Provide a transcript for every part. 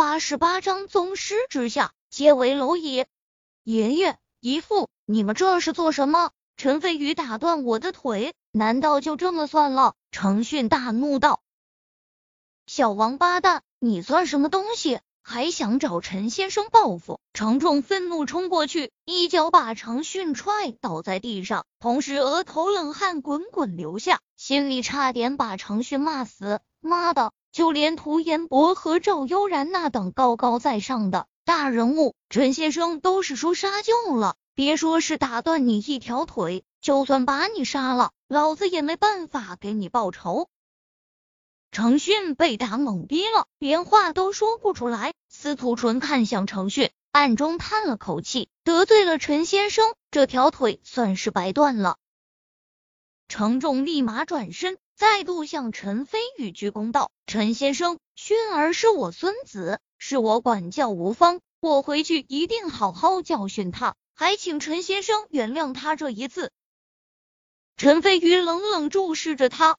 八十八章宗师之下，皆为蝼蚁。爷爷姨父，你们这是做什么？陈飞宇打断我的腿，难道就这么算了？程迅大怒道：“小王八蛋，你算什么东西？还想找陈先生报复？”程仲愤怒冲过去，一脚把程迅踹倒在地上，同时额头冷汗滚滚流下，心里差点把程迅骂死。妈的！就连涂延博和赵悠然那等高高在上的大人物，陈先生都是说杀就了。别说是打断你一条腿，就算把你杀了，老子也没办法给你报仇。程迅被打懵逼了，连话都说不出来。司徒纯看向程迅，暗中叹了口气，得罪了陈先生，这条腿算是白断了。程仲立马转身。再度向陈飞宇鞠躬道：“陈先生，熏儿是我孙子，是我管教无方，我回去一定好好教训他，还请陈先生原谅他这一次。”陈飞宇冷冷注视着他，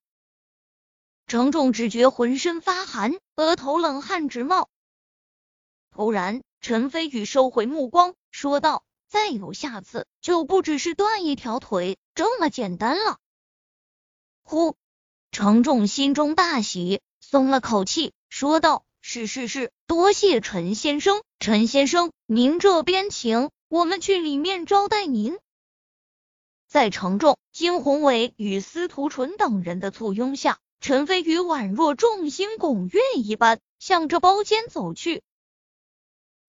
程仲只觉浑身发寒，额头冷汗直冒。突然，陈飞宇收回目光，说道：“再有下次，就不只是断一条腿这么简单了。”呼。程仲心中大喜，松了口气，说道：“是是是，多谢陈先生。陈先生，您这边请，我们去里面招待您。”在程仲、金宏伟与司徒纯等人的簇拥下，陈飞宇宛若众星拱月一般，向着包间走去。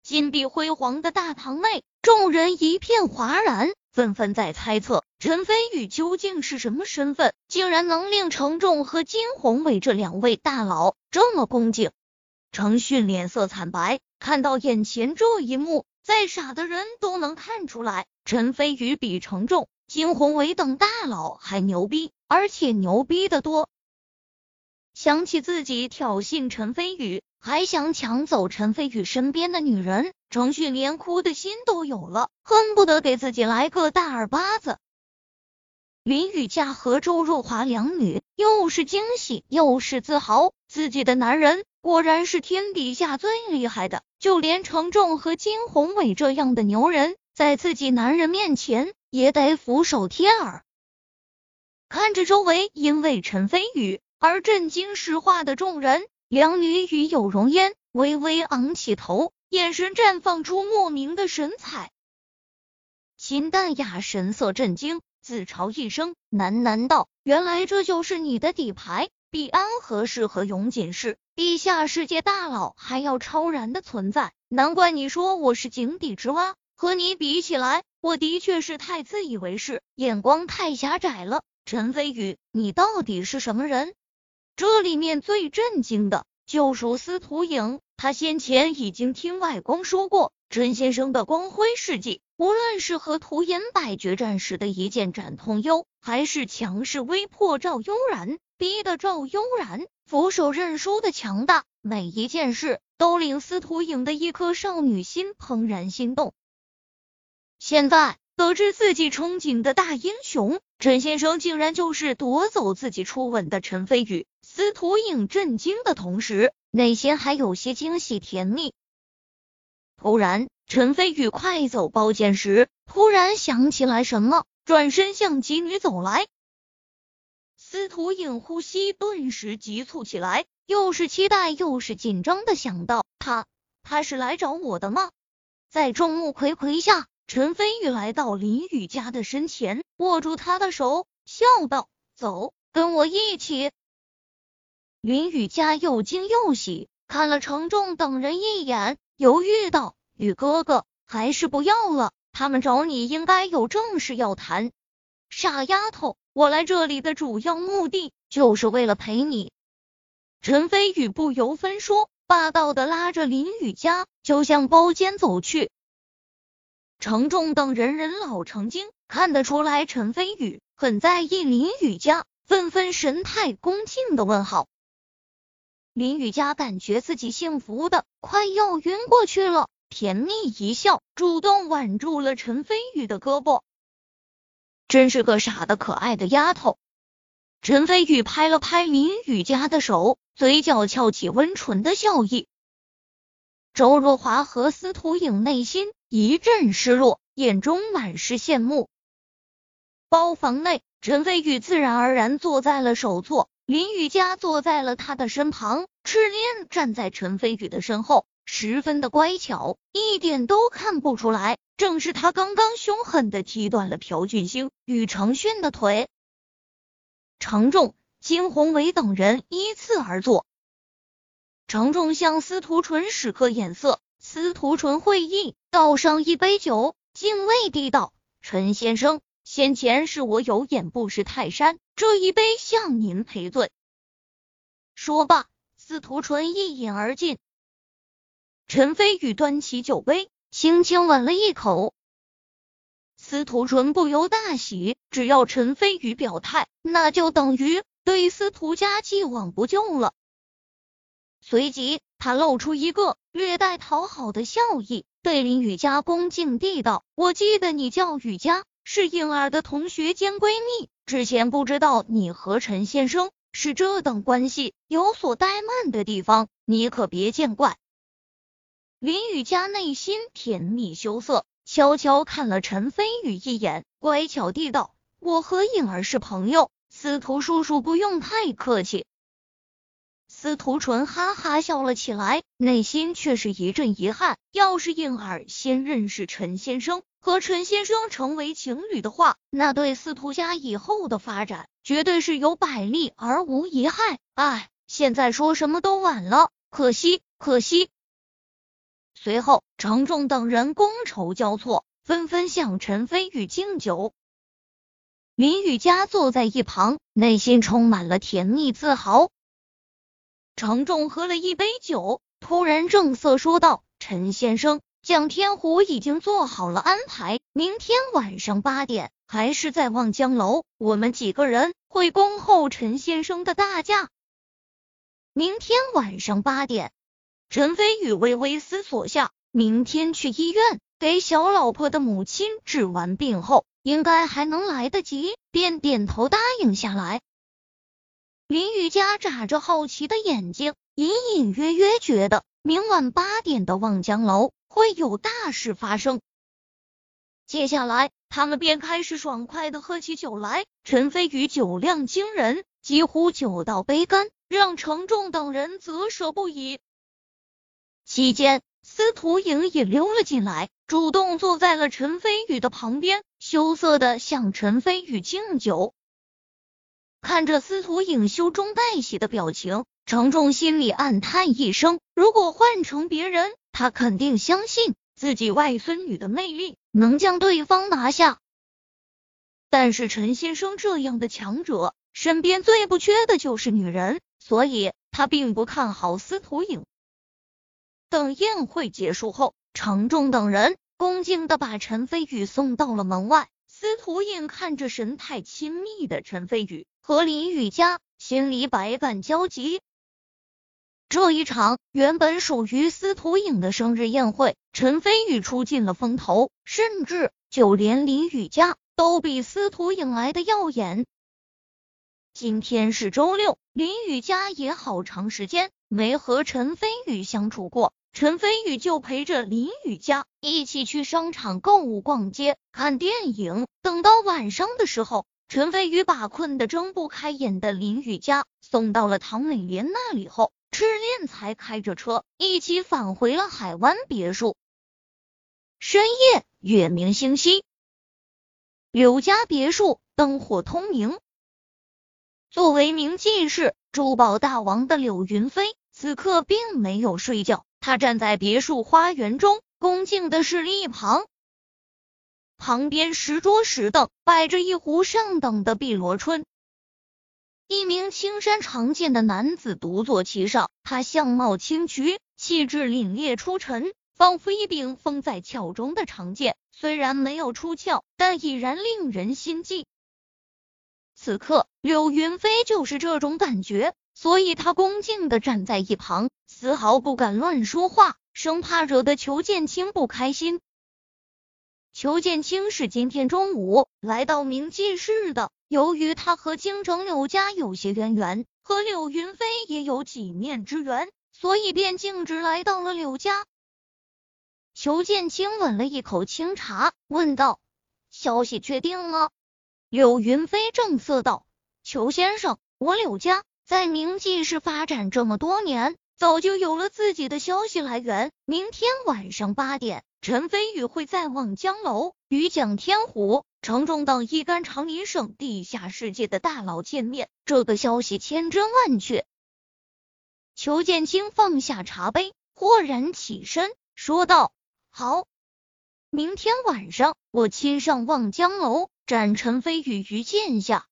金碧辉煌的大堂内，众人一片哗然。纷纷在猜测陈飞宇究竟是什么身份，竟然能令程仲和金宏伟这两位大佬这么恭敬。程迅脸色惨白，看到眼前这一幕，再傻的人都能看出来，陈飞宇比程仲、金宏伟等大佬还牛逼，而且牛逼的多。想起自己挑衅陈飞宇，还想抢走陈飞宇身边的女人。程旭连哭的心都有了，恨不得给自己来个大耳巴子。林雨佳和周若华两女又是惊喜又是自豪，自己的男人果然是天底下最厉害的，就连程仲和金宏伟这样的牛人，在自己男人面前也得俯首帖耳。看着周围因为陈飞宇而震惊石化的众人，两女与有容焉微微昂起头。眼神绽放出莫名的神采，秦淡雅神色震惊，自嘲一声，喃喃道：“原来这就是你的底牌，比安和氏和永锦氏地下世界大佬还要超然的存在，难怪你说我是井底之蛙。和你比起来，我的确是太自以为是，眼光太狭窄了。陈飞宇，你到底是什么人？”这里面最震惊的就属司徒影。他先前已经听外公说过，陈先生的光辉事迹，无论是和涂延柏决战时的一剑斩通幽，还是强势威迫赵悠然，逼得赵悠然俯首认输的强大，每一件事都令司徒影的一颗少女心怦然心动。现在得知自己憧憬的大英雄陈先生，竟然就是夺走自己初吻的陈飞宇，司徒影震惊的同时。内心还有些惊喜甜蜜。突然，陈飞宇快走包间时，突然想起来什么，转身向姬女走来。司徒影呼吸顿时急促起来，又是期待又是紧张的想到：他，他是来找我的吗？在众目睽睽下，陈飞宇来到林雨佳的身前，握住她的手，笑道：“走，跟我一起。”林雨佳又惊又喜，看了程仲等人一眼，犹豫道：“雨哥哥，还是不要了。他们找你应该有正事要谈。”傻丫头，我来这里的主要目的就是为了陪你。陈飞宇不由分说，霸道的拉着林雨佳就向包间走去。程仲等人人老成精，看得出来陈飞宇很在意林雨佳，纷纷神态恭敬的问好。林雨佳感觉自己幸福的快要晕过去了，甜蜜一笑，主动挽住了陈飞宇的胳膊。真是个傻的可爱的丫头。陈飞宇拍了拍林雨佳的手，嘴角翘起温纯的笑意。周若华和司徒影内心一阵失落，眼中满是羡慕。包房内，陈飞宇自然而然坐在了首座，林雨佳坐在了他的身旁，赤练站在陈飞宇的身后，十分的乖巧，一点都看不出来。正是他刚刚凶狠的踢断了朴俊星与程迅的腿。程仲。金宏伟等人依次而坐，程仲向司徒纯使个眼色，司徒纯会意，倒上一杯酒，敬畏地道：“陈先生，先前是我有眼不识泰山，这一杯向您赔罪。”说罢，司徒纯一饮而尽。陈飞宇端起酒杯，轻轻吻了一口。司徒纯不由大喜，只要陈飞宇表态，那就等于。对司徒家既往不咎了。随即，他露出一个略带讨好的笑意，对林雨佳恭敬地道：“我记得你叫雨佳，是颖儿的同学兼闺蜜。之前不知道你和陈先生是这等关系，有所怠慢的地方，你可别见怪。”林雨佳内心甜蜜羞涩，悄悄看了陈飞宇一眼，乖巧地道：“我和颖儿是朋友。”司徒叔叔不用太客气。司徒纯哈哈笑了起来，内心却是一阵遗憾。要是颖儿先认识陈先生，和陈先生成为情侣的话，那对司徒家以后的发展绝对是有百利而无一害。唉，现在说什么都晚了，可惜，可惜。随后，程仲等人觥筹交错，纷纷向陈飞宇敬酒。林雨佳坐在一旁，内心充满了甜蜜自豪。程仲喝了一杯酒，突然正色说道：“陈先生，蒋天虎已经做好了安排，明天晚上八点，还是在望江楼，我们几个人会恭候陈先生的大驾。”明天晚上八点，陈飞宇微微思索下，明天去医院给小老婆的母亲治完病后。应该还能来得及，便点头答应下来。林雨佳眨着好奇的眼睛，隐隐约约觉得明晚八点的望江楼会有大事发生。接下来，他们便开始爽快的喝起酒来。陈飞宇酒量惊人，几乎酒到杯干，让程仲等人啧舌不已。期间，司徒莹也溜了进来，主动坐在了陈飞宇的旁边。羞涩的向陈飞宇敬酒，看着司徒影羞中带喜的表情，程仲心里暗叹一声：如果换成别人，他肯定相信自己外孙女的魅力能将对方拿下。但是陈先生这样的强者，身边最不缺的就是女人，所以他并不看好司徒影。等宴会结束后，程仲等人。恭敬的把陈飞宇送到了门外。司徒影看着神态亲密的陈飞宇和林雨佳，心里百感交集。这一场原本属于司徒影的生日宴会，陈飞宇出尽了风头，甚至就连林雨佳都比司徒影来的耀眼。今天是周六，林雨佳也好长时间没和陈飞宇相处过。陈飞宇就陪着林雨佳一起去商场购物、逛街、看电影。等到晚上的时候，陈飞宇把困得睁不开眼的林雨佳送到了唐美莲那里后，赤练才开着车一起返回了海湾别墅。深夜，月明星稀，柳家别墅灯火通明。作为名进士、珠宝大王的柳云飞，此刻并没有睡觉。他站在别墅花园中，恭敬的侍立一旁，旁边石桌石凳摆着一壶上等的碧螺春，一名青衫长剑的男子独坐其上。他相貌清癯，气质凛冽出尘，仿佛一柄封在鞘中的长剑，虽然没有出鞘，但已然令人心悸。此刻，柳云飞就是这种感觉。所以他恭敬的站在一旁，丝毫不敢乱说话，生怕惹得裘剑清不开心。裘剑清是今天中午来到明记市的，由于他和京城柳家有些渊源，和柳云飞也有几面之缘，所以便径直来到了柳家。裘剑清吻了一口清茶，问道：“消息确定了？”柳云飞正色道：“裘先生，我柳家在明记市发展这么多年，早就有了自己的消息来源。明天晚上八点，陈飞宇会在望江楼与蒋天虎、程仲等一干长林省地下世界的大佬见面。这个消息千真万确。”裘剑清放下茶杯，豁然起身，说道。好，明天晚上我亲上望江楼斩陈飞宇于剑下。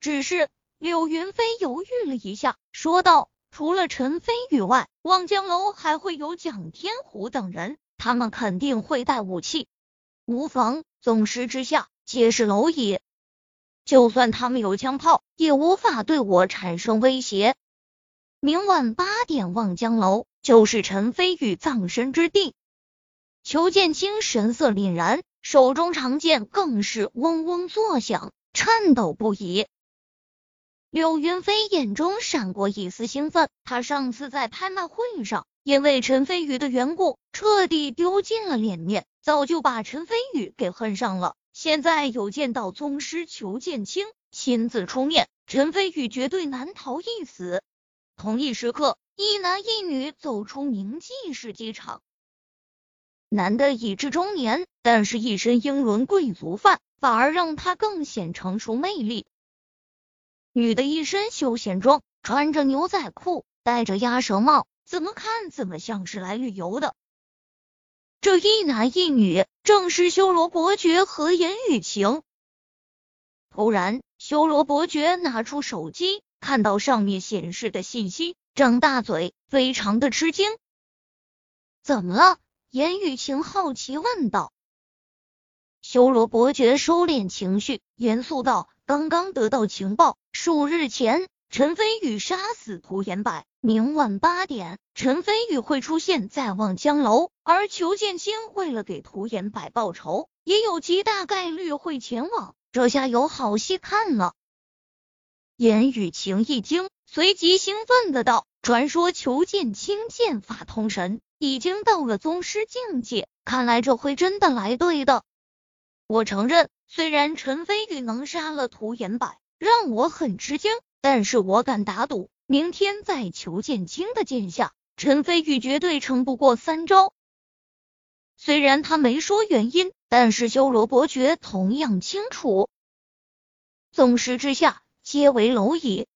只是柳云飞犹豫了一下，说道：“除了陈飞宇外，望江楼还会有蒋天虎等人，他们肯定会带武器。无妨，总师之下皆是蝼蚁，就算他们有枪炮，也无法对我产生威胁。明晚八点，望江楼就是陈飞宇葬身之地。”裘剑清神色凛然，手中长剑更是嗡嗡作响，颤抖不已。柳云飞眼中闪过一丝兴奋，他上次在拍卖会上因为陈飞宇的缘故，彻底丢尽了脸面，早就把陈飞宇给恨上了。现在有见到宗师裘剑清亲自出面，陈飞宇绝对难逃一死。同一时刻，一男一女走出明记市机场。男的已至中年，但是一身英伦贵族范，反而让他更显成熟魅力。女的一身休闲装，穿着牛仔裤，戴着鸭舌帽，怎么看怎么像是来旅游的。这一男一女正是修罗伯爵和严雨晴。突然，修罗伯爵拿出手机，看到上面显示的信息，张大嘴，非常的吃惊。怎么了？严雨晴好奇问道：“修罗伯爵收敛情绪，严肃道：‘刚刚得到情报，数日前陈飞宇杀死涂延柏，明晚八点，陈飞宇会出现在望江楼，而裘剑清为了给涂延柏报仇，也有极大概率会前往。这下有好戏看了。’严雨晴一惊，随即兴奋的道：‘传说裘剑清剑法通神。’”已经到了宗师境界，看来这回真的来对的。我承认，虽然陈飞宇能杀了涂延柏，让我很吃惊，但是我敢打赌，明天在裘剑清的剑下，陈飞宇绝对撑不过三招。虽然他没说原因，但是修罗伯爵同样清楚。纵使之下，皆为蝼蚁。